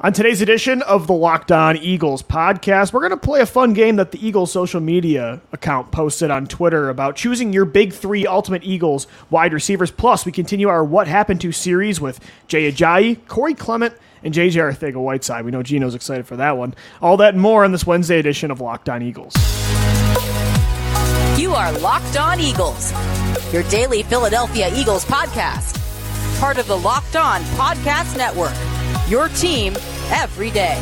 On today's edition of the Locked On Eagles podcast, we're going to play a fun game that the Eagles social media account posted on Twitter about choosing your big three Ultimate Eagles wide receivers. Plus, we continue our What Happened to series with Jay Ajayi, Corey Clement, and JJ Arcega-Whiteside. We know Gino's excited for that one. All that and more on this Wednesday edition of Locked On Eagles. You are Locked On Eagles, your daily Philadelphia Eagles podcast. Part of the Locked On Podcast Network. Your team every day.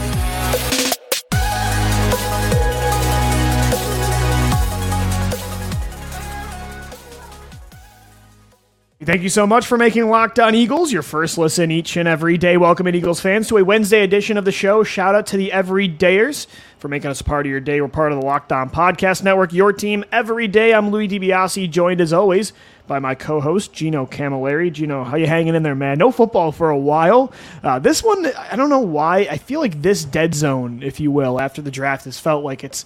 Thank you so much for making Locked On Eagles your first listen each and every day. Welcome in Eagles fans to a Wednesday edition of the show. Shout out to the Everydayers for making us a part of your day. We're part of the Locked On Podcast Network, your team every day. I'm Louis DiBiase, joined as always by my co-host Gino Camilleri. Gino, how you hanging in there, man? No football for a while. Uh, this one, I don't know why. I feel like this dead zone, if you will, after the draft has felt like it's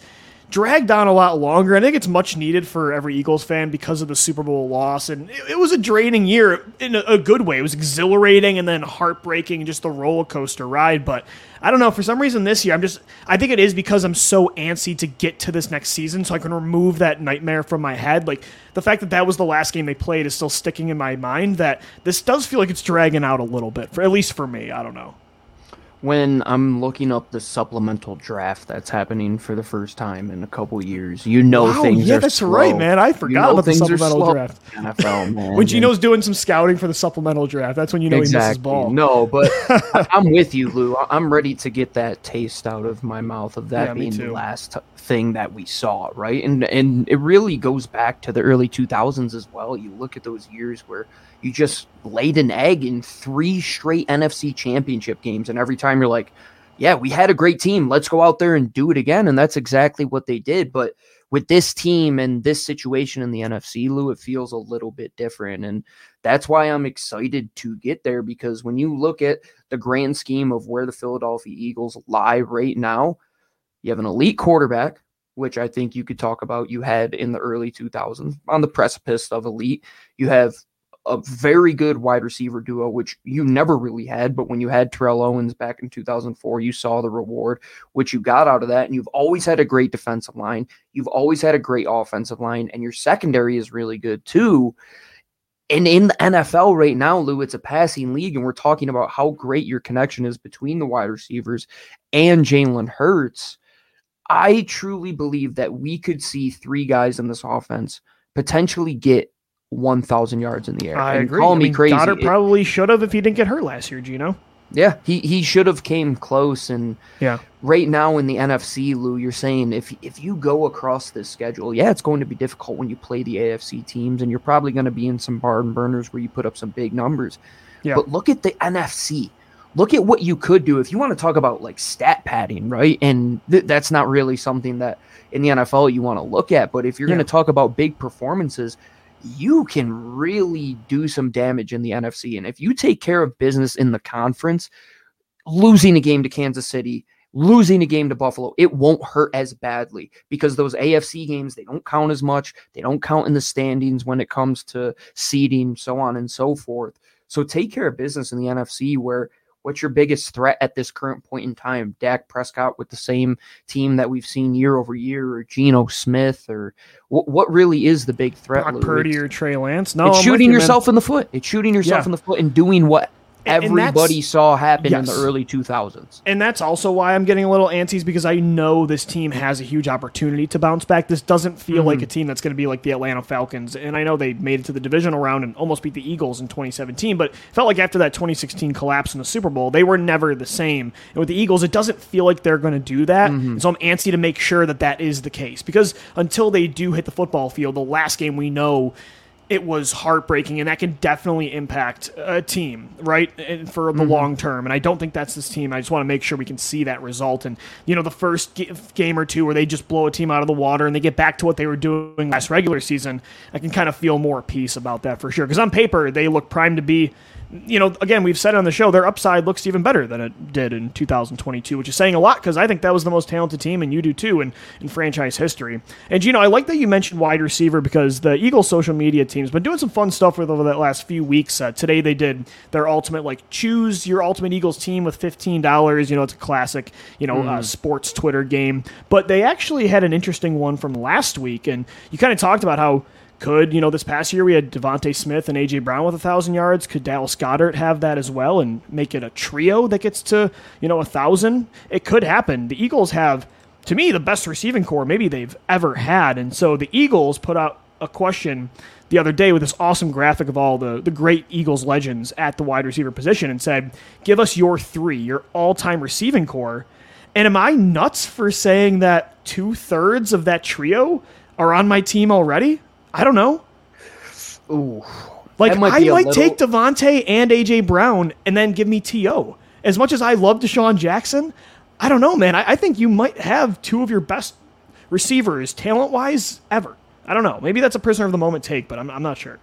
dragged on a lot longer. I think it's much needed for every Eagles fan because of the Super Bowl loss. And it, it was a draining year in a, a, good way. It was exhilarating and then heartbreaking, just the roller coaster ride. But I don't know. For some reason this year, I'm just, I think it is because I'm so antsy to get to this next season so I can remove that nightmare from my head. Like the fact that that was the last game they played is still sticking in my mind that this does feel like it's dragging out a little bit, for at least for me. I don't know when I'm looking up the supplemental draft that's happening for the first time in a couple years, you know wow, things yeah, that's slow. right, man. I forgot you know about the supplemental draft. NFL, man. when Gino's doing some scouting for the supplemental draft, that's when you know exactly. he misses ball. No, but I'm with you, Lou. I'm ready to get that taste out of my mouth of that yeah, being the last thing that we saw, right? And and it really goes back to the early 2000s as well. You look at those years where you just laid an egg in three straight NFC championship games. And every time you're like, yeah, we had a great team. Let's go out there and do it again. And that's exactly what they did. But with this team and this situation in the NFC, Lou, it feels a little bit different. And that's why I'm excited to get there because when you look at the grand scheme of where the Philadelphia Eagles lie right now, you have an elite quarterback, which I think you could talk about. You had in the early 2000s on the precipice of elite. You have a very good wide receiver duo, which you never really had. But when you had Terrell Owens back in 2004, you saw the reward, which you got out of that. And you've always had a great defensive line. You've always had a great offensive line, and your secondary is really good too. And in the NFL right now, Lou, it's a passing league, and we're talking about how great your connection is between the wide receivers and Jalen Hurts. I truly believe that we could see three guys in this offense potentially get 1,000 yards in the air. I and agree. Call I me mean, crazy. Goedert probably should have if he didn't get hurt last year, Gino. Yeah, he, he should have came close. And yeah, right now in the NFC, Lou, you're saying if if you go across this schedule, yeah, it's going to be difficult when you play the AFC teams, and you're probably going to be in some barn burners where you put up some big numbers. Yeah. But look at the NFC. Look at what you could do if you want to talk about like stat padding, right? And th- that's not really something that in the NFL you want to look at. But if you're yeah. going to talk about big performances, you can really do some damage in the NFC. And if you take care of business in the conference, losing a game to Kansas City, losing a game to Buffalo, it won't hurt as badly because those AFC games, they don't count as much. They don't count in the standings when it comes to seeding, so on and so forth. So take care of business in the NFC where What's your biggest threat at this current point in time? Dak Prescott with the same team that we've seen year over year, or Geno Smith, or what? What really is the big threat? Brock Purdy or Trey Lance? No, it's I'm shooting yourself man. in the foot. It's shooting yourself yeah. in the foot and doing what everybody saw happen yes. in the early 2000s. And that's also why I'm getting a little antsy because I know this team has a huge opportunity to bounce back. This doesn't feel mm-hmm. like a team that's going to be like the Atlanta Falcons. And I know they made it to the divisional round and almost beat the Eagles in 2017, but it felt like after that 2016 collapse in the Super Bowl, they were never the same. And with the Eagles, it doesn't feel like they're going to do that. Mm-hmm. So I'm antsy to make sure that that is the case because until they do hit the football field, the last game we know it was heartbreaking, and that can definitely impact a team, right, and for the mm-hmm. long term. And I don't think that's this team. I just want to make sure we can see that result. And you know, the first game or two where they just blow a team out of the water and they get back to what they were doing last regular season, I can kind of feel more peace about that for sure. Because on paper, they look primed to be you know, again, we've said on the show their upside looks even better than it did in 2022, which is saying a lot because I think that was the most talented team, and you do too, in, in franchise history. And, you know, I like that you mentioned wide receiver because the Eagles social media team's been doing some fun stuff with over the last few weeks. Uh, today they did their ultimate, like, choose your ultimate Eagles team with $15. You know, it's a classic, you know, mm. uh, sports Twitter game. But they actually had an interesting one from last week, and you kind of talked about how could, you know, this past year we had DeVonta Smith and A.J. Brown with a 1,000 yards. Could Dallas Goedert have that as well and make it a trio that gets to, you know, a 1,000? It could happen. The Eagles have, to me, the best receiving corps maybe they've ever had. And so the Eagles put out a question the other day with this awesome graphic of all the, the great Eagles legends at the wide receiver position and said, give us your three, your all time receiving corps. And am I nuts for saying that two thirds of that trio are on my team already? I don't know. Ooh. Like I might little... take DeVonta and AJ Brown and then give me To. As much as I love DeSean Jackson, I don't know, man. I, I think you might have two of your best receivers, talent wise, ever. I don't know. Maybe that's a prisoner of the moment take, but I'm, I'm not sure.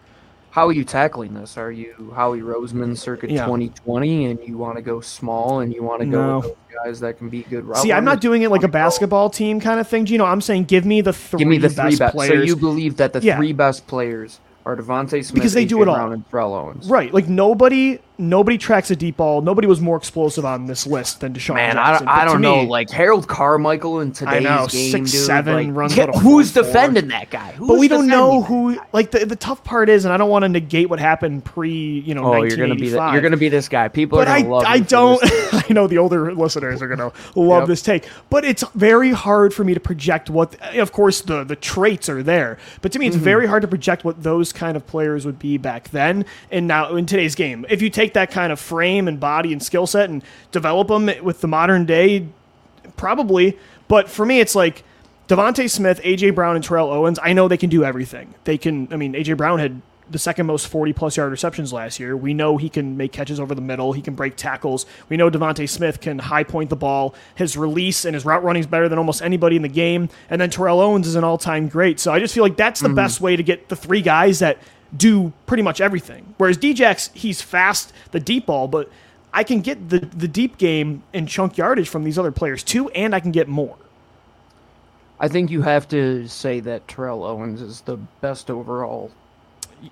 How are you tackling this? Are you Howie Roseman circuit yeah. 2020 and you want to go small and you want to go no. with those guys that can be good route See, I'm not doing it like a basketball team kind of thing, You know, I'm saying give me the three, give me the three best, players. So you believe that the yeah. three best players are DeVonta Smith because they AJ do it Brown all. and Terrell Owens. Right. Like nobody nobody tracks a deep ball. Nobody was more explosive on this list than DeSean Man, Jackson. I, I don't know. like Harold Carmichael in today's know, game, six, dude, seven like, runs. Yeah, who's defending that guy? Who's but we don't know who. Like the, the tough part is, and I don't want to negate what happened pre. You know, oh, you're gonna be the, you're gonna be this guy. People but are I, love. I don't. I know the older listeners are gonna love yep. this take, but it's very hard for me to project what. Of course, the the traits are there, but to me, it's mm-hmm. very hard to project what those kind of players would be back then and now in today's game. If you take that kind of frame and body and skill set and develop them with the modern day, probably. But for me, it's like DeVonta Smith, AJ Brown, and Terrell Owens. I know they can do everything. They can. I mean, AJ Brown had the second most 40 plus yard receptions last year. We know he can make catches over the middle. He can break tackles. We know DeVonta Smith can high point the ball. His release and his route running is better than almost anybody in the game. And then Terrell Owens is an all time great. So I just feel like that's the mm-hmm. best way to get the three guys that do pretty much everything. Whereas Djax, he's fast, the deep ball, but I can get the, the deep game and chunk yardage from these other players too, and I can get more. I think you have to say that Terrell Owens is the best overall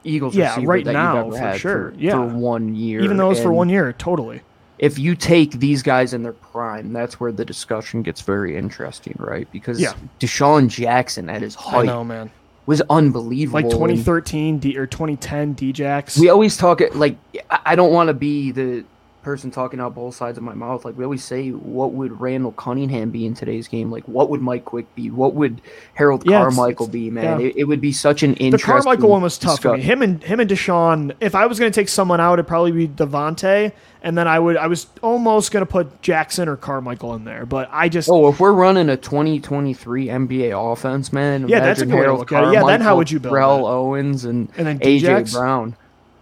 Eagles yeah, receiver right that now, you've ever for sure. For, yeah. for one year. Even though it's for one year, totally. If you take these guys in their prime, that's where the discussion gets very interesting, right? Because yeah. DeSean Jackson at his height know, man was unbelievable. Like 2013 D, or 2010 Djax. We always talk it like I don't want to be the person talking out both sides of my mouth. Like we always say, what would Randall Cunningham be in today's game? Like what would Mike Quick be? What would Harold yeah, Carmichael it's, be? Man, yeah. it, it, would be such an interesting. The Carmichael one was tough for me. Him and him and DeSean. If I was going to take someone out, it'd probably be DeVonta, and then I would. I was almost going to put Jackson or Carmichael in there, but I just. Oh, if we're running a 2023 NBA offense, man. Yeah, that's a good Harold way to look at it. Yeah, then how would you build Rel Owens and, and then AJ Brown?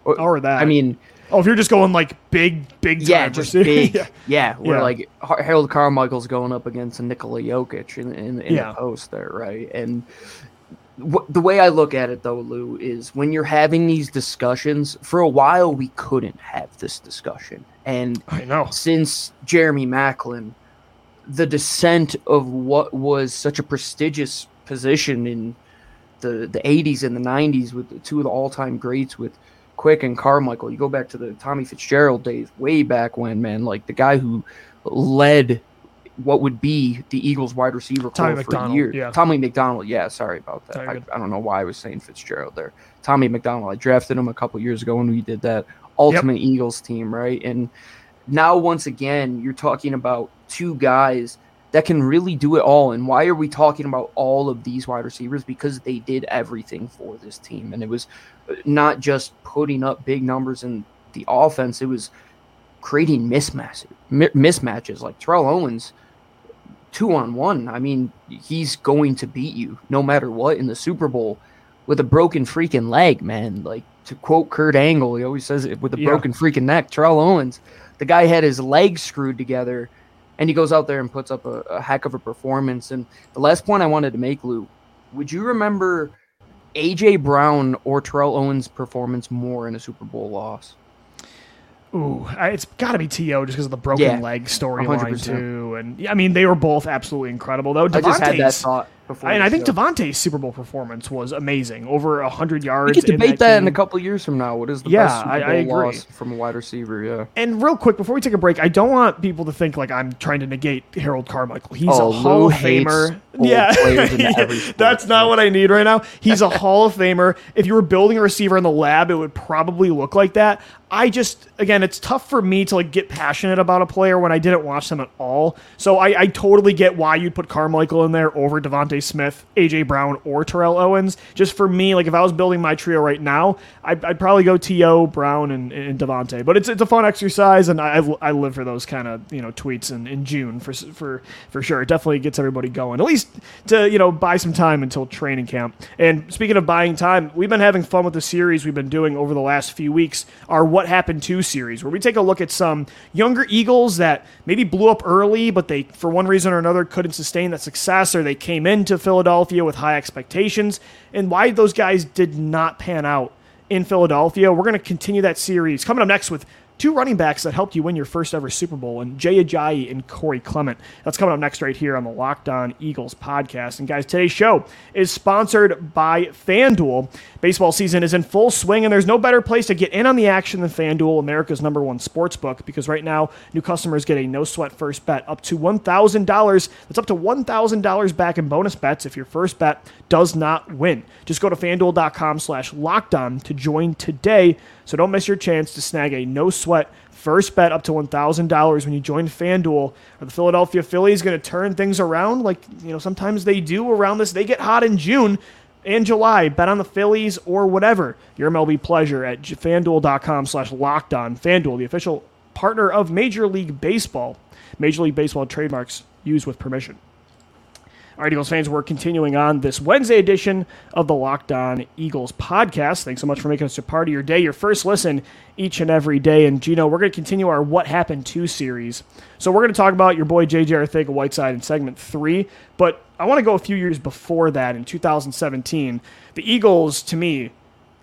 Or, or that. I mean Oh, if you're just going like big, big, yeah, just big, yeah. yeah. Where yeah. like Harold Carmichael's going up against Nikola Jokic in, in, in yeah. the post there, right? And w- the way I look at it, though, Lou, is when you're having these discussions. For a while, we couldn't have this discussion, and I know since Jeremy Maclin, the descent of what was such a prestigious position in the the 80s and the 90s with the, two of the all-time greats with Quick and Carmichael. You go back to the Tommy Fitzgerald days, way back when, man. Like the guy who led what would be the Eagles wide receiver Tommy for McDonald, years. Yeah. Tommy McDonald. Yeah, sorry about that. I, I, don't know why I was saying Fitzgerald there. Tommy McDonald. I drafted him a couple years ago when we did that Ultimate yep. Eagles team, right? And now once again, you're talking about two guys that can really do it all. And why are we talking about all of these wide receivers? Because they did everything for this team. And it was uh, not just putting up big numbers in the offense, it was creating mismatches. Mismatches like Terrell Owens, two on one. I mean, he's going to beat you no matter what in the Super Bowl with a broken freaking leg, man. Like to quote Kurt Angle, he always says it with a yeah. broken freaking neck. Terrell Owens, the guy had his legs screwed together and he goes out there and puts up a, a heck of a performance. And the last point I wanted to make, Lou, would you remember AJ Brown or Terrell Owens' performance more in a Super Bowl loss? Ooh, it's got to be To just because of the broken yeah, leg storyline too, and I mean they were both absolutely incredible. Though DeVonta's, I just had that thought before. And I think DeVonta's Super Bowl performance was amazing, over hundred yards. We could debate that, that in a couple years from now. What is the yeah, best Super Bowl I, I loss from a wide receiver? Yeah. And real quick before we take a break, I don't want people to think like I'm trying to negate Harold Carmichael. He's oh, a Hall Lou of Famer. Yeah, that's not what I need right now. He's a Hall of Famer. If you were building a receiver in the lab, it would probably look like that. I just again, it's tough for me to like get passionate about a player when I didn't watch them at all. So I, I totally get why you'd put Carmichael in there over DeVonta Smith, AJ Brown, or Terrell Owens. Just for me, like if I was building my trio right now, I'd, I'd probably go To Brown and, and DeVonta. But it's it's a fun exercise, and I, I live for those kind of you know tweets in, in June for for for sure. It definitely gets everybody going, at least to you know buy some time until training camp. And speaking of buying time, we've been having fun with the series we've been doing over the last few weeks. Our What Happened to series, where we take a look at some younger Eagles that maybe blew up early, but they, for one reason or another, couldn't sustain that success, or they came into Philadelphia with high expectations, and why those guys did not pan out in Philadelphia. We're going to continue that series. Coming up next with two running backs that helped you win your first ever Super Bowl, and Jay Ajayi and Corey Clement. That's coming up next right here on the Locked On Eagles podcast. And guys, today's show is sponsored by FanDuel. Baseball season is in full swing, and there's no better place to get in on the action than FanDuel, America's number one sports book, because right now, new customers get a no sweat first bet up to $1,000. That's up to $1,000 back in bonus bets if your first bet does not win. Just go to fanduel.com slash locked on to join today. So don't miss your chance to snag a no sweat first bet up to $1,000 when you join FanDuel. Are the Philadelphia Phillies going to turn things around like, you know, sometimes they do around this? They get hot in June and July. Bet on the Phillies or whatever. Your MLB pleasure at fanduel.com slash locked on. FanDuel, the official partner of Major League Baseball. Major League Baseball trademarks used with permission. All right, Eagles fans, we're continuing on this Wednesday edition of the Locked On Eagles podcast. Thanks so much for making us a part of your day, your first listen each and every day. And Gino, we're going to continue our What Happened to series. So we're going to talk about your boy JJ Arcega-Whiteside in segment three, but I want to go a few years before that in 2017. The Eagles, to me,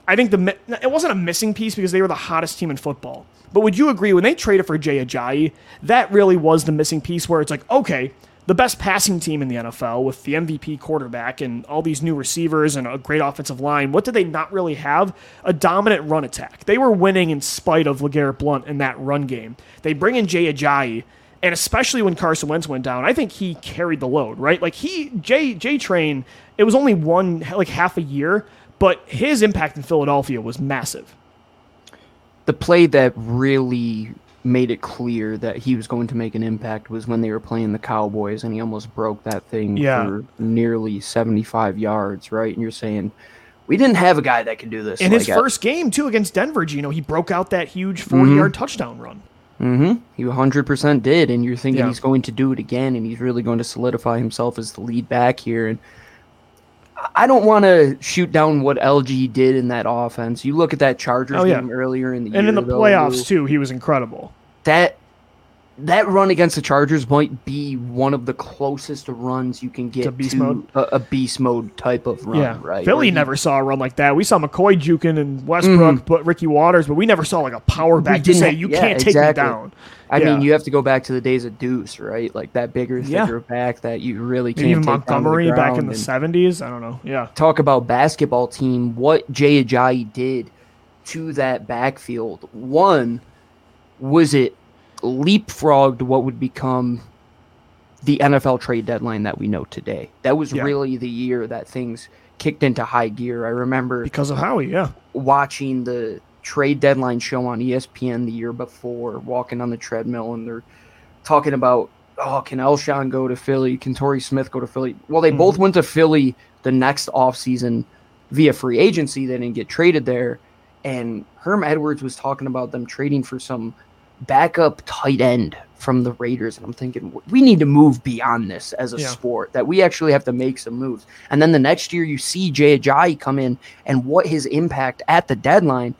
I think the it wasn't a missing piece because they were the hottest team in football. But would you agree when they traded for Jay Ajayi, that really was the missing piece where it's like, okay, the best passing team in the NFL with the MVP quarterback and all these new receivers and a great offensive line. What did they not really have? A dominant run attack. They were winning in spite of LeGarrette Blunt in that run game. They bring in Jay Ajayi, and especially when Carson Wentz went down, I think he carried the load, right? Like he Jay Jay Train, it was only one like half a year, but his impact in Philadelphia was massive. The play that really made it clear that he was going to make an impact was when they were playing the Cowboys and he almost broke that thing yeah. for nearly 75 yards, right? And you're saying we didn't have a guy that could do this. In like his first game too against Denver, you know, he broke out that huge 40-yard mm-hmm. touchdown run. Mm-hmm. He 100% did, and you're thinking yeah. he's going to do it again, and he's really going to solidify himself as the lead back here. And I don't want to shoot down what LG did in that offense. You look at that Chargers oh, yeah. game earlier in the and year, and in the playoffs too, he was incredible. That that run against the Chargers might be one of the closest runs you can get to beast to mode, a, a, beast mode type of run. Yeah, right. Philly never saw a run like that. We saw McCoy juking and Westbrook, mm-hmm. but Ricky Watters, but we never saw like a power back to say you yeah, can't take exactly. me down. I yeah. mean, you have to go back to the days of Deuce, right? Like that bigger, thicker back that you really can't. even Montgomery back in the seventies. I don't know. Yeah. Talk about basketball team. What Jay Ajayi did to that backfield. One was it leapfrogged what would become the NFL trade deadline that we know today. That was yeah. really the year that things kicked into high gear. I remember because of Howie, yeah, watching the trade deadline show on ESPN the year before, walking on the treadmill, and they're talking about, oh, can Alshon go to Philly? Can Torrey Smith go to Philly? Well, they mm-hmm. both went to Philly the next offseason via free agency. They didn't get traded there. And Herm Edwards was talking about them trading for some backup tight end from the Raiders. And I'm thinking, we need to move beyond this as a yeah. sport, that we actually have to make some moves. And then the next year, you see Jay Ajayi come in and what his impact at the deadline,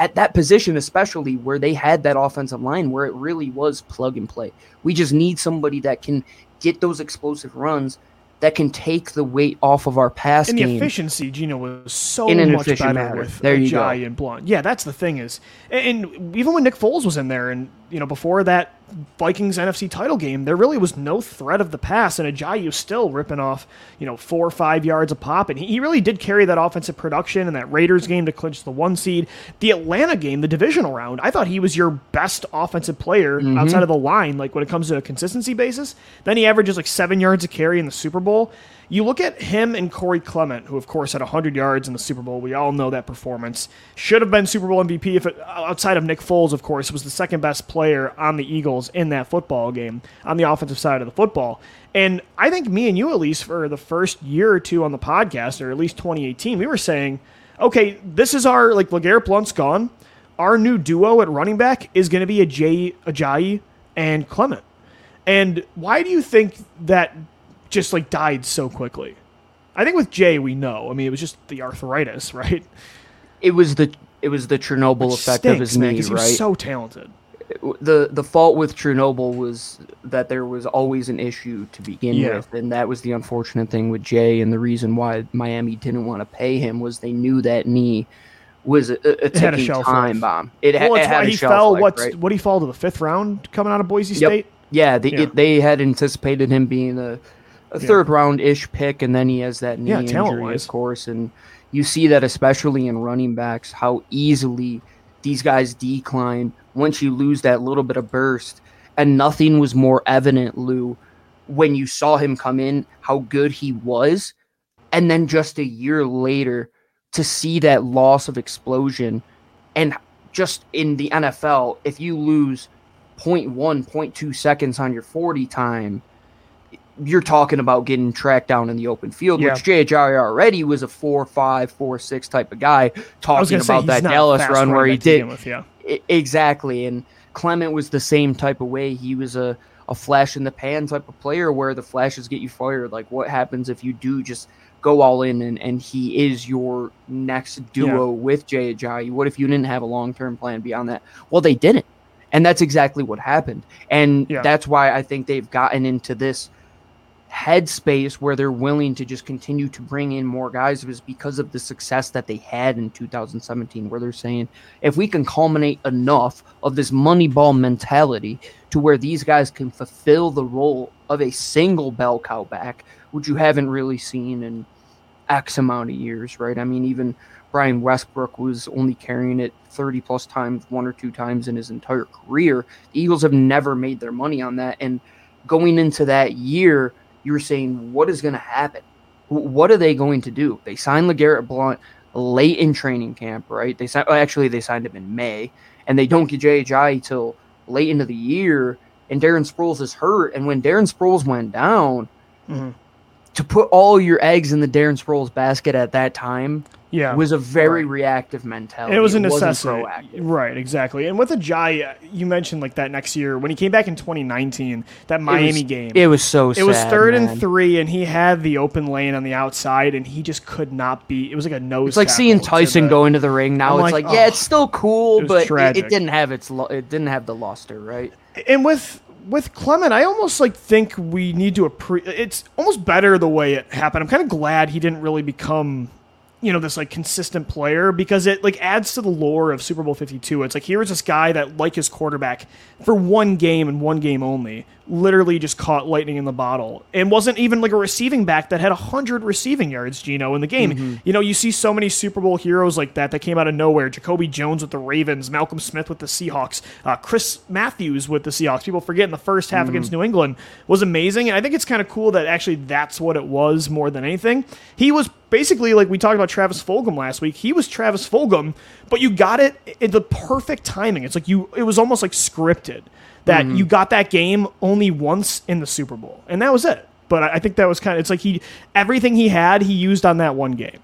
at that position, especially where they had that offensive line where it really was plug and play. We just need somebody that can get those explosive runs that can take the weight off of our pass and game. the efficiency, Gino was so much better manner. with there you go. and Blunt. Yeah, that's the thing is, and, and even when Nick Foles was in there, and you know before that Vikings NFC title game, there really was no threat of the pass, and Ajayi was still ripping off you know four or five yards a pop, and he, he really did carry that offensive production in that Raiders game to clinch the one seed. The Atlanta game, the divisional round, I thought he was your best offensive player Mm-hmm. outside of the line, like when it comes to a consistency basis. Then he averages like seven yards a carry in the Super Bowl. You look at him and Corey Clement, who of course had 100 yards in the Super Bowl. We all know that performance. Should have been Super Bowl MVP if it, outside of Nick Foles, of course, was the second best player on the Eagles in that football game on the offensive side of the football. And I think me and you, at least for the first year or two on the podcast, or at least 2018, we were saying, okay, this is our like Legarrette Blunt's gone. Our new duo at running back is going to be a Jay Ajayi and Clement. And why do you think that just like died so quickly? I think with Jay we know. I mean, it was just the arthritis, right? It was the it was the Chernobyl Which effect stinks, of his man, knee, right? was so talented. the the fault with Chernobyl was that there was always an issue to begin Yeah. with, and that was the unfortunate thing with Jay. And the reason why Miami didn't want to pay him was they knew that knee was a, a a ticking shelf time life. bomb. It, well, it had a he shelf fell. life, What? right? What he fall to the fifth round coming out of Boise Yep. State? Yeah, they, Yeah. It, they had anticipated him being a, a third round ish pick, and then he has that knee Yeah, injury, of course. And you see that especially in running backs, how easily these guys decline once you lose that little bit of burst. And nothing was more evident, Lou, when you saw him come in, how good he was. And then just a year later, to see that loss of explosion. And just in the NFL, if you lose 0.1, 0.2 seconds on your 40 time, you're talking about getting tracked down in the open field, Yeah. which Ajayi already was a 4 5, 4 6 type of guy, talking about that Dallas run where he back to begin did. With, yeah. I- exactly. And Clement was the same type of way. He was a, a flash in the pan type of player where the flashes get you fired. Like, what happens if you do just go all in and, and he is your next duo with Jay Ajayi? What if you didn't have a long term plan beyond that? Well, they didn't. And that's exactly what happened. And Yeah. that's why I think they've gotten into this headspace where they're willing to just continue to bring in more guys was because of the success that they had in 2017 where they're saying if we can culminate enough of this money ball mentality to where these guys can fulfill the role of a single bell cow back which you haven't really seen in x amount of years right? I mean even brian westbrook was only carrying it 30 plus times one or two times in his entire career. The eagles have never made their money on that. And going into that year you were saying, what is going to happen? What are they going to do? They signed LeGarrette Blunt late in training camp, right? They actually, they signed him in May, and they don't get Ajayi till late into the year. And Darren Sproles is hurt. And when Darren Sproles went down, Mhm. To put all your eggs in the Darren Sproles basket at that time Yeah. was a very Right. reactive mentality. And it was a necessity. Right, exactly. And with Ajayi, uh, you mentioned like that next year when he came back in 2019, that Miami game. It was so It was third man. and three, and he had the open lane on the outside, and he just could not be. It was like a nose. It's like seeing Tyson the- go into the ring now. I'm it's like, like, yeah, oh. it's still cool, It but it, it didn't have its lu- it didn't have the luster, right? And with with Clement, I almost like think we need to appre- It's almost better the way it happened. I'm kind of glad he didn't really become. You know this like consistent player because it like adds to the lore of Super Bowl 52. It's like here is this guy that like his quarterback for one game and one game only, literally just caught lightning in the bottle and wasn't even like a receiving back that had 100 receiving yards, Gino, in the game. You know, you see so many Super Bowl heroes like that that came out of nowhere. Jacoby Jones with the Ravens, Malcolm Smith with the Seahawks, uh, Chris Matthews with the Seahawks. People forget in the first half against New England was amazing. And I think it's kind of cool that actually that's what it was more than anything. He was basically like we talked about Travis Fulgham last week. He was Travis Fulgham, but you got it in the perfect timing. It's like you it was almost like scripted that mm-hmm. you got that game only once in the Super Bowl. And that was it. But I I think that was kind of it's like he everything he had he used on that one game.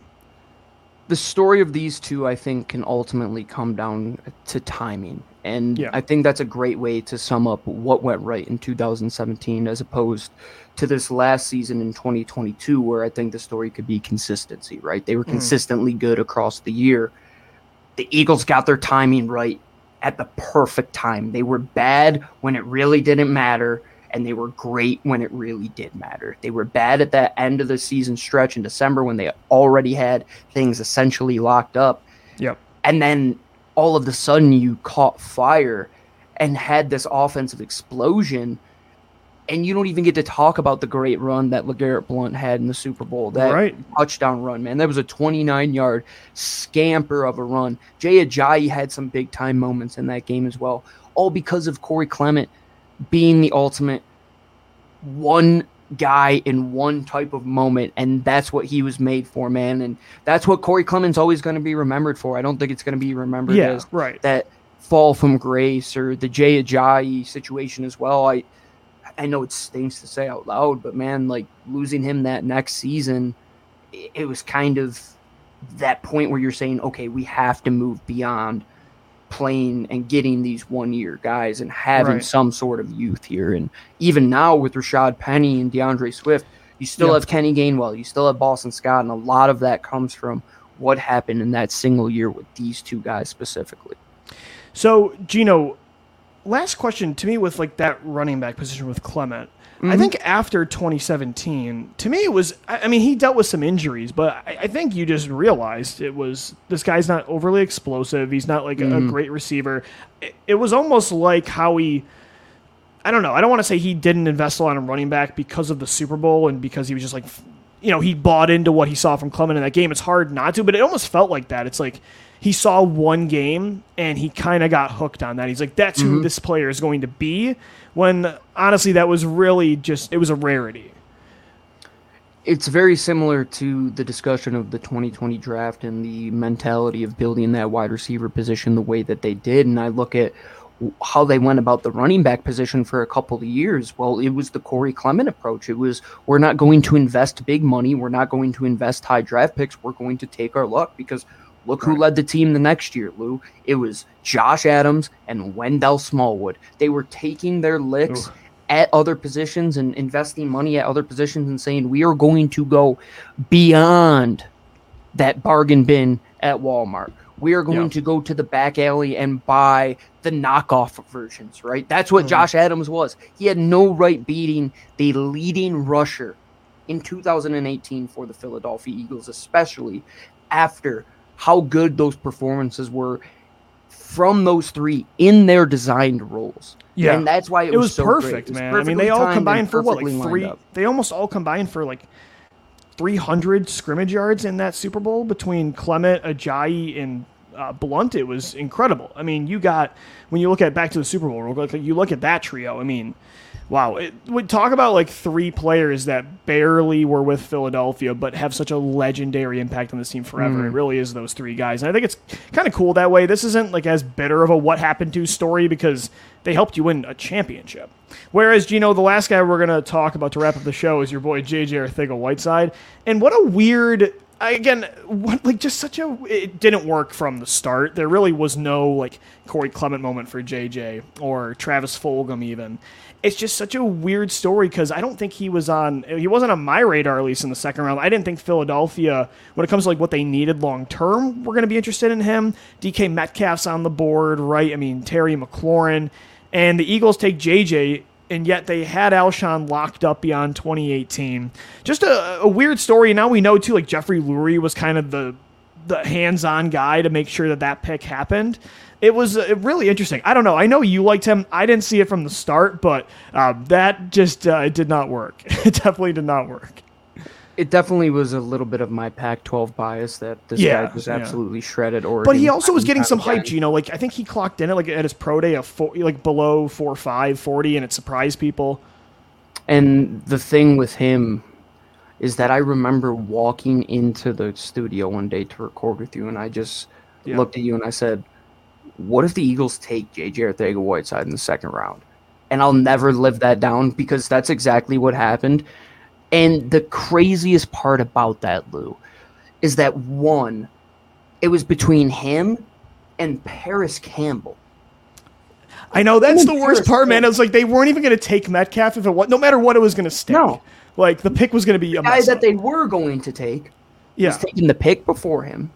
the story of these two, I think, can ultimately come down to timing. And Yeah. I think that's a great way to sum up what went right in 2017 as opposed to this last season in 2022, where I think the story could be consistency, right? They were mm. consistently good across the year. The Eagles got their timing right at the perfect time. They were bad when it really didn't matter. and they were great when it really did matter. They were bad at that end of the season stretch in December when they already had things essentially locked up. Yep. And then all of a sudden you caught fire and had this offensive explosion and you don't even get to talk about the great run that LeGarrette Blunt had in the Super Bowl. That right. touchdown run, man. That was a 29 yard scamper of a run. Jay Ajayi had some big time moments in that game as well, all because of Corey Clement being the ultimate one guy in one type of moment, and that's what he was made for, man. And that's what Corey Clement's always going to be remembered for. I don't think it's going to be remembered yeah, as right. that fall from grace or the Jay Ajayi situation as well. I I know it stinks to say out loud, but man, like losing him that next season, it was kind of that point where you're saying, okay, we have to move beyond playing and getting these one year guys and having right. some sort of youth here. And even now with Rashad Penny and D'Andre Swift, you still yep. have Kenny Gainwell, you still have Boston Scott, and a lot of that comes from what happened in that single year with these two guys specifically. So, Gino, last question to me with like that running back position with Clement. Mm-hmm. I think after 2017, to me it was. I mean, he dealt with some injuries, but I, I think you just realized it was this guy's not overly explosive. He's not like mm-hmm. a, a, great receiver. It, it was almost like how he. I don't know. I don't want to say he didn't invest a lot in running back because of the Super Bowl and because he was just like, you know, he bought into what he saw from Clement in that game. It's hard not to, but it almost felt like that. It's like he saw one game and he kind of got hooked on that. He's like, that's mm-hmm. who this player is going to be. When honestly, that was really just, it was a rarity. It's very similar to the discussion of the 2020 draft and the mentality of building that wide receiver position the way that they did. And I look at how they went about the running back position for a couple of years. Well, it was the Corey Clement approach. It was we're not going to invest big money, we're not going to invest high draft picks, we're going to take our luck because Look who led the team the next year, Lou. It was Josh Adams and Wendell Smallwood. They were taking their licks Ooh. at other positions and investing money at other positions and saying, we are going to go beyond that bargain bin at Walmart. We are going yep. to go to the back alley and buy the knockoff versions, right? That's what mm-hmm. Josh Adams was. He had no right beating the leading rusher in 2018 for the Philadelphia Eagles, especially after how good those performances were from those three in their designed roles. Yeah, and that's why it, it was, was so perfect, was man. I mean, they all combined for what, like three? They almost all combined for like 300 scrimmage yards in that Super Bowl between Clement, Ajayi, and uh, Blunt. It was incredible. I mean, you got when you look at back to the Super Bowl, you look at that trio. I mean, wow, it, we talk about like three players that barely were with Philadelphia but have such a legendary impact on this team forever. Mm. It really is those three guys, and I think it's kind of cool that way. This isn't like as bitter of a what happened to story because they helped you win a championship. Whereas, you know, the last guy we're going to talk about to wrap up the show is your boy JJ Arcega-Whiteside. And what a weird again, what, like just such a it didn't work from the start. There really was no like Corey Clement moment for JJ or Travis Fulgham even. It's just such a weird story because I don't think he was on he wasn't on my radar at least in the second round. I didn't think Philadelphia when it comes to like what they needed long term were going to be interested in him. DK Metcalf's on the board, right? I mean Terry McLaurin and the Eagles take JJ and yet they had Alshon locked up beyond 2018. Just a, a, weird story. Now we know too, like Jeffrey Lurie was kind of the the hands-on guy to make sure that that pick happened. It was uh, really interesting. I don't know. I know you liked him. I didn't see it from the start, but uh, that just uh, did not work. it definitely did not work it definitely was a little bit of my Pac-12 bias that this yeah, guy was absolutely yeah. shredded. Or, but he also was getting some hype. You know, like I think he clocked in at like at his pro day of four, like below four five forty, and it surprised people. And the thing with him is that I remember walking into the studio one day to record with you, and I just yeah. looked at you and I said, "What if the Eagles take J.J. Arcega-Whiteside in the second round?" And I'll never live that down because that's exactly what happened. And the craziest part about that, Lou, is that one, it was between him and Parris Campbell. I know that's the worst part, man. It was like they weren't even going to take Metcalf if it was, no matter what it was going to stick. No, like the pick was going to be a guy that they were going to take. Yeah, was taking the pick before him.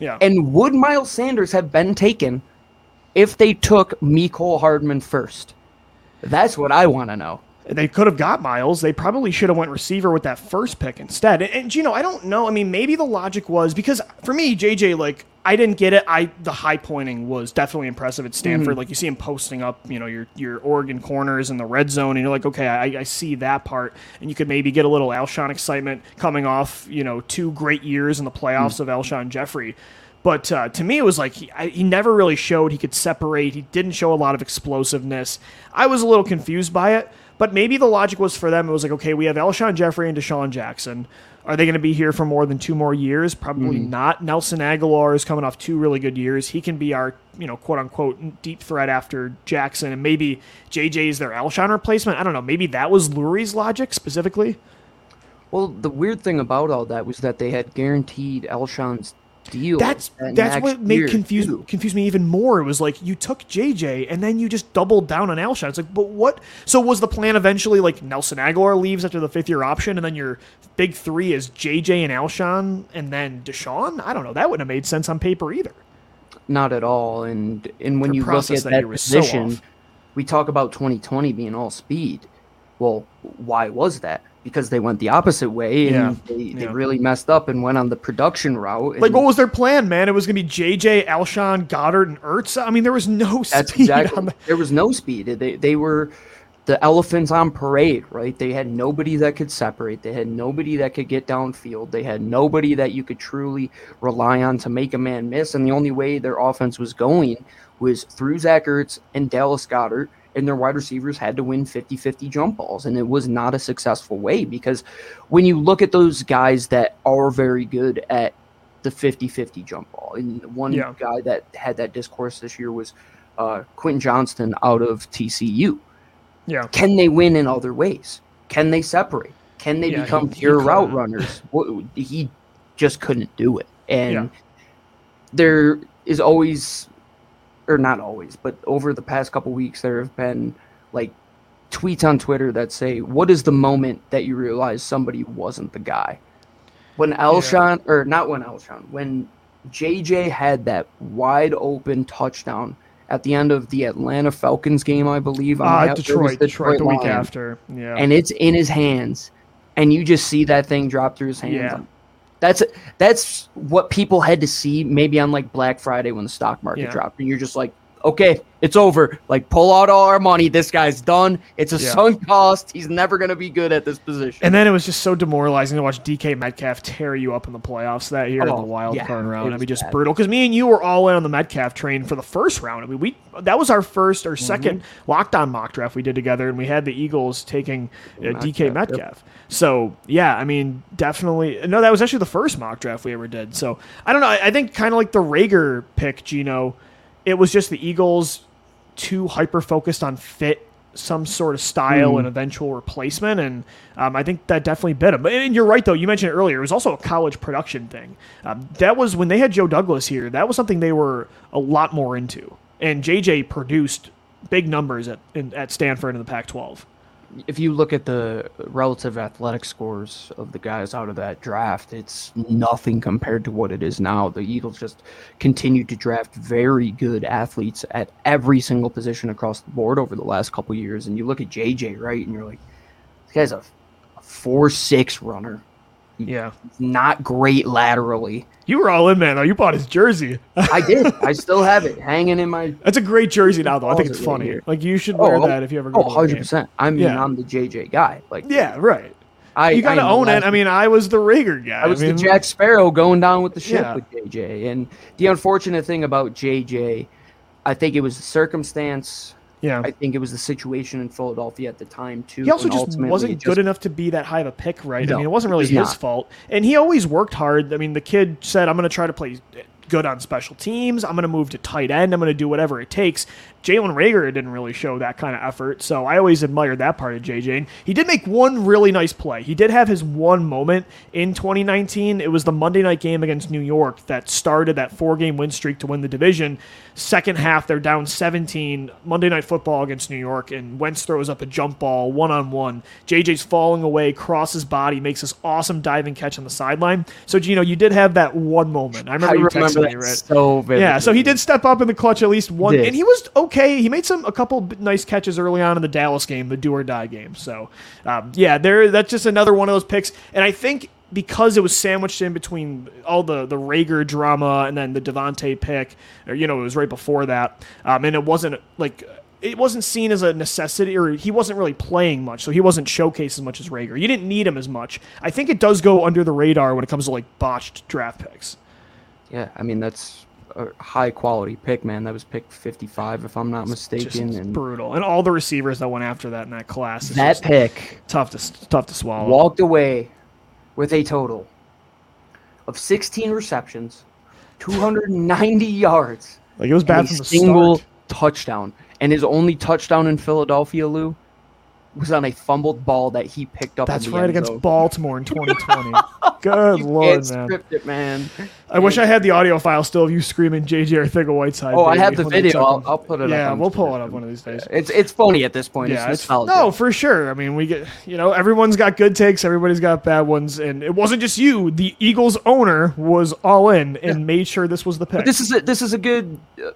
Yeah, and would Miles Sanders have been taken if they took Mecole Hardman first? That's what I want to know. They could have got Miles. They probably should have went receiver with that first pick instead. And, and you know, I don't know. I mean, maybe the logic was because for me, JJ, like I didn't get it. I the high pointing was definitely impressive at Stanford. Mm-hmm. Like you see him posting up, you know, your your Oregon corners in the red zone, and you're like, okay, I, I see that part, and you could maybe get a little Alshon excitement coming off, you know, two great years in the playoffs mm-hmm. of Alshon Jeffery. But uh, to me, it was like he, I, he never really showed he could separate. He didn't show a lot of explosiveness. I was a little confused by it. But maybe the logic was for them. It was like, okay, we have Alshon Jeffery and DeSean Jackson. Are they going to be here for more than two more years? Probably mm. not. Nelson Agholor is coming off two really good years. He can be our, you know, quote unquote deep threat after Jackson, and maybe JJ is their Alshon replacement. I don't know. Maybe that was Lurie's logic specifically. Well, the weird thing about all that was that they had guaranteed Alshon's deal. That's that's what made confuse confuse me even more. It was like you took JJ and then you just doubled down on Alshon. It's like, but what? So was the plan eventually like Nelson Agholor leaves after the fifth year option, and then your big three is JJ and Alshon, and then DeSean? I don't know. That wouldn't have made sense on paper either. Not at all. And and when you look at that, that position, so we talk about 2020 being all speed. Well, why was that? Because they went the opposite way and yeah. They, they yeah. really messed up and went on the production route. like, what was their plan, man? It was going to be JJ, Alshon, Goedert, and Ertz. I mean, there was no That's speed. Exactly. The- there was no speed. They, they were the elephants on parade, right? They had nobody that could separate. They had nobody that could get downfield. They had nobody that you could truly rely on to make a man miss. And the only way their offense was going was through Zach Ertz and Dallas Goedert – and their wide receivers had to win 50 50 jump balls. And it was not a successful way because when you look at those guys that are very good at the 50 50 jump ball, and one yeah. guy that had that discourse this year was uh, Quentin Johnston out of TCU. Yeah. Can they win in other ways? Can they separate? Can they yeah, become he, pure he route runners? he just couldn't do it. And yeah. there is always or not always, but over the past couple weeks, there have been like tweets on Twitter that say, "What is the moment that you realize somebody wasn't the guy?" When Alshon, yeah. or not when Alshon, when JJ had that wide open touchdown at the end of the Atlanta Falcons game, I believe. Ah, uh, Detroit, Detroit, Detroit, the week after, yeah, and it's in his hands, and you just see that thing drop through his hands. Yeah. That's that's what people had to see maybe on like Black Friday when the stock market yeah. dropped, and you're just like, okay, it's over. Like, pull out all our money. This guy's done. It's a yeah. sunk cost. He's never going to be good at this position. And then it was just so demoralizing to watch DK Metcalf tear you up in the playoffs that year oh, in the wild yeah, card round. I mean, just bad. brutal. Because me and you were all in on the Metcalf train for the first round. I mean, we that was our first or 2nd mm-hmm. lockdown mock draft we did together, and we had the Eagles taking uh, DK Metcalf. Yep. So yeah, I mean, definitely. No, that was actually the first mock draft we ever did. So I don't know. I, I think kind of like the Reagor pick, Gino. It was just the Eagles too hyper focused on fit, some sort of style, mm. and eventual replacement. And um, I think that definitely bit them. And you're right, though. You mentioned it earlier. It was also a college production thing. Um, that was when they had Joe Douglas here. That was something they were a lot more into. And JJ produced big numbers at in, at Stanford in the Pac-12 if you look at the relative athletic scores of the guys out of that draft, it's nothing compared to what it is now. The Eagles just continue to draft very good athletes at every single position across the board over the last couple years. And you look at JJ, right, and you're like, this guy's a, a four six runner. Yeah. Not great laterally. You were all in, man, though. You bought his jersey. I did. I still have it hanging in my. That's a great jersey now, though. I think it's funny. Like, you should oh, wear oh, that if you ever go. Oh, 100%. I mean, yeah. I'm the JJ guy. Like, Yeah, right. I, you got to own it. I mean, I was the Reagor guy. I was I mean, the Jack Sparrow going down with the ship yeah. with JJ. And the unfortunate thing about JJ, I think it was the circumstance yeah, I think it was the situation in Philadelphia at the time too. He also just wasn't just, good enough to be that high of a pick, right? No, I mean, it wasn't really his not. fault, and he always worked hard. I mean, the kid said, "I'm going to try to play good on special teams. I'm going to move to tight end. I'm going to do whatever it takes." Jalen Reagor didn't really show that kind of effort, so I always admired that part of JJ. he did make one really nice play. He did have his one moment in 2019. It was the Monday night game against New York that started that four game win streak to win the division. Second half, they're down 17. Monday Night Football against New York, and Wentz throws up a jump ball one on one. JJ's falling away, crosses body, makes this awesome diving catch on the sideline. So, Gino, you did have that one moment. I remember I you remember texted me, right? So vividly. Yeah, so he did step up in the clutch at least one, and he was okay okay. He made some a couple nice catches early on in the Dallas game, the do or die game. So, um, yeah, there. That's just another one of those picks. And I think because it was sandwiched in between all the the Reagor drama and then the DeVonta pick, or you know, it was right before that, um, and it wasn't like it wasn't seen as a necessity, or he wasn't really playing much, so he wasn't showcased as much as Reagor. You didn't need him as much. I think it does go under the radar when it comes to like botched draft picks. Yeah, I mean that's a high quality pick, man. That was pick 55, if I'm not mistaken. and brutal, and all the receivers that went after that in that class. That pick, tough to tough to swallow. Walked away with a total of 16 receptions, 290 yards. Like it was bad from the single start. touchdown, and his only touchdown in Philadelphia, Lou, was on a fumbled ball that he picked up. That's right against Baltimore in 2020. Good you lord, man. Script it, man. I wish I had the audio file still of you screaming JJ Arcega-Whiteside. Oh, I have the video. I'll, I'll, put it. Yeah, up we'll pull it up one of these days. It's it's funny at this point. Yeah, it's, it's, no, for sure. I mean, we get you know everyone's got good takes, everybody's got bad ones, and it wasn't just you. The Eagles owner was all in and made sure this was the pick. But this is a, this is a good uh,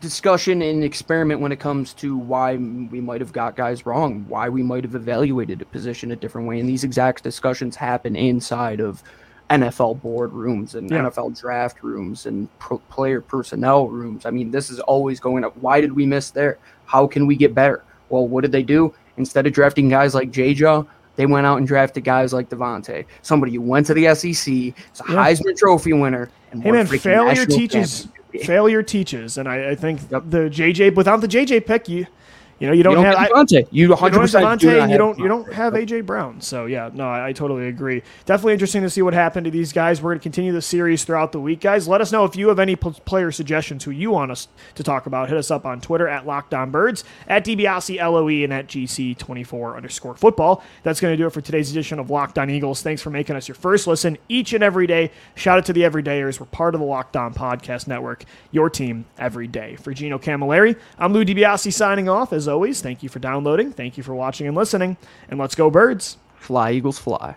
discussion and experiment when it comes to why we might have got guys wrong, why we might have evaluated a position a different way, and these exact discussions happen inside of NFL board rooms and Yeah. NFL draft rooms and pro- player personnel rooms. I mean, this is always going up. Why did we miss there? How can we get better? Well, what did they do? Instead of drafting guys like J. they went out and drafted guys like DeVonta, somebody who went to the SEC, is a Yeah. Heisman Trophy winner, and Hey man, failure teaches. Failure teaches, and I, I think Yep. the JJ without the JJ pick, you you know you don't, you don't have. DeVonta. You You don't 100 have percent DeVonta, and you don't you don't have AJ Brown. So yeah, no, I, I totally agree. Definitely interesting to see what happened to these guys. We're going to continue the series throughout the week, guys. Let us know if you have any pl- player suggestions who you want us to talk about. Hit us up on Twitter at LockdownBirds, at DiBiase LOE, and at GC24 underscore football. That's going to do it for today's edition of Locked On Eagles. Thanks for making us your first listen each and every day. Shout out to the Everydayers. We're part of the Locked On Podcast Network. Your team every day. For Gino Camilleri, I'm Lou DiBiase signing off. As always, thank you for downloading. Thank you for watching and listening. And let's go, birds. Fly Eagles fly.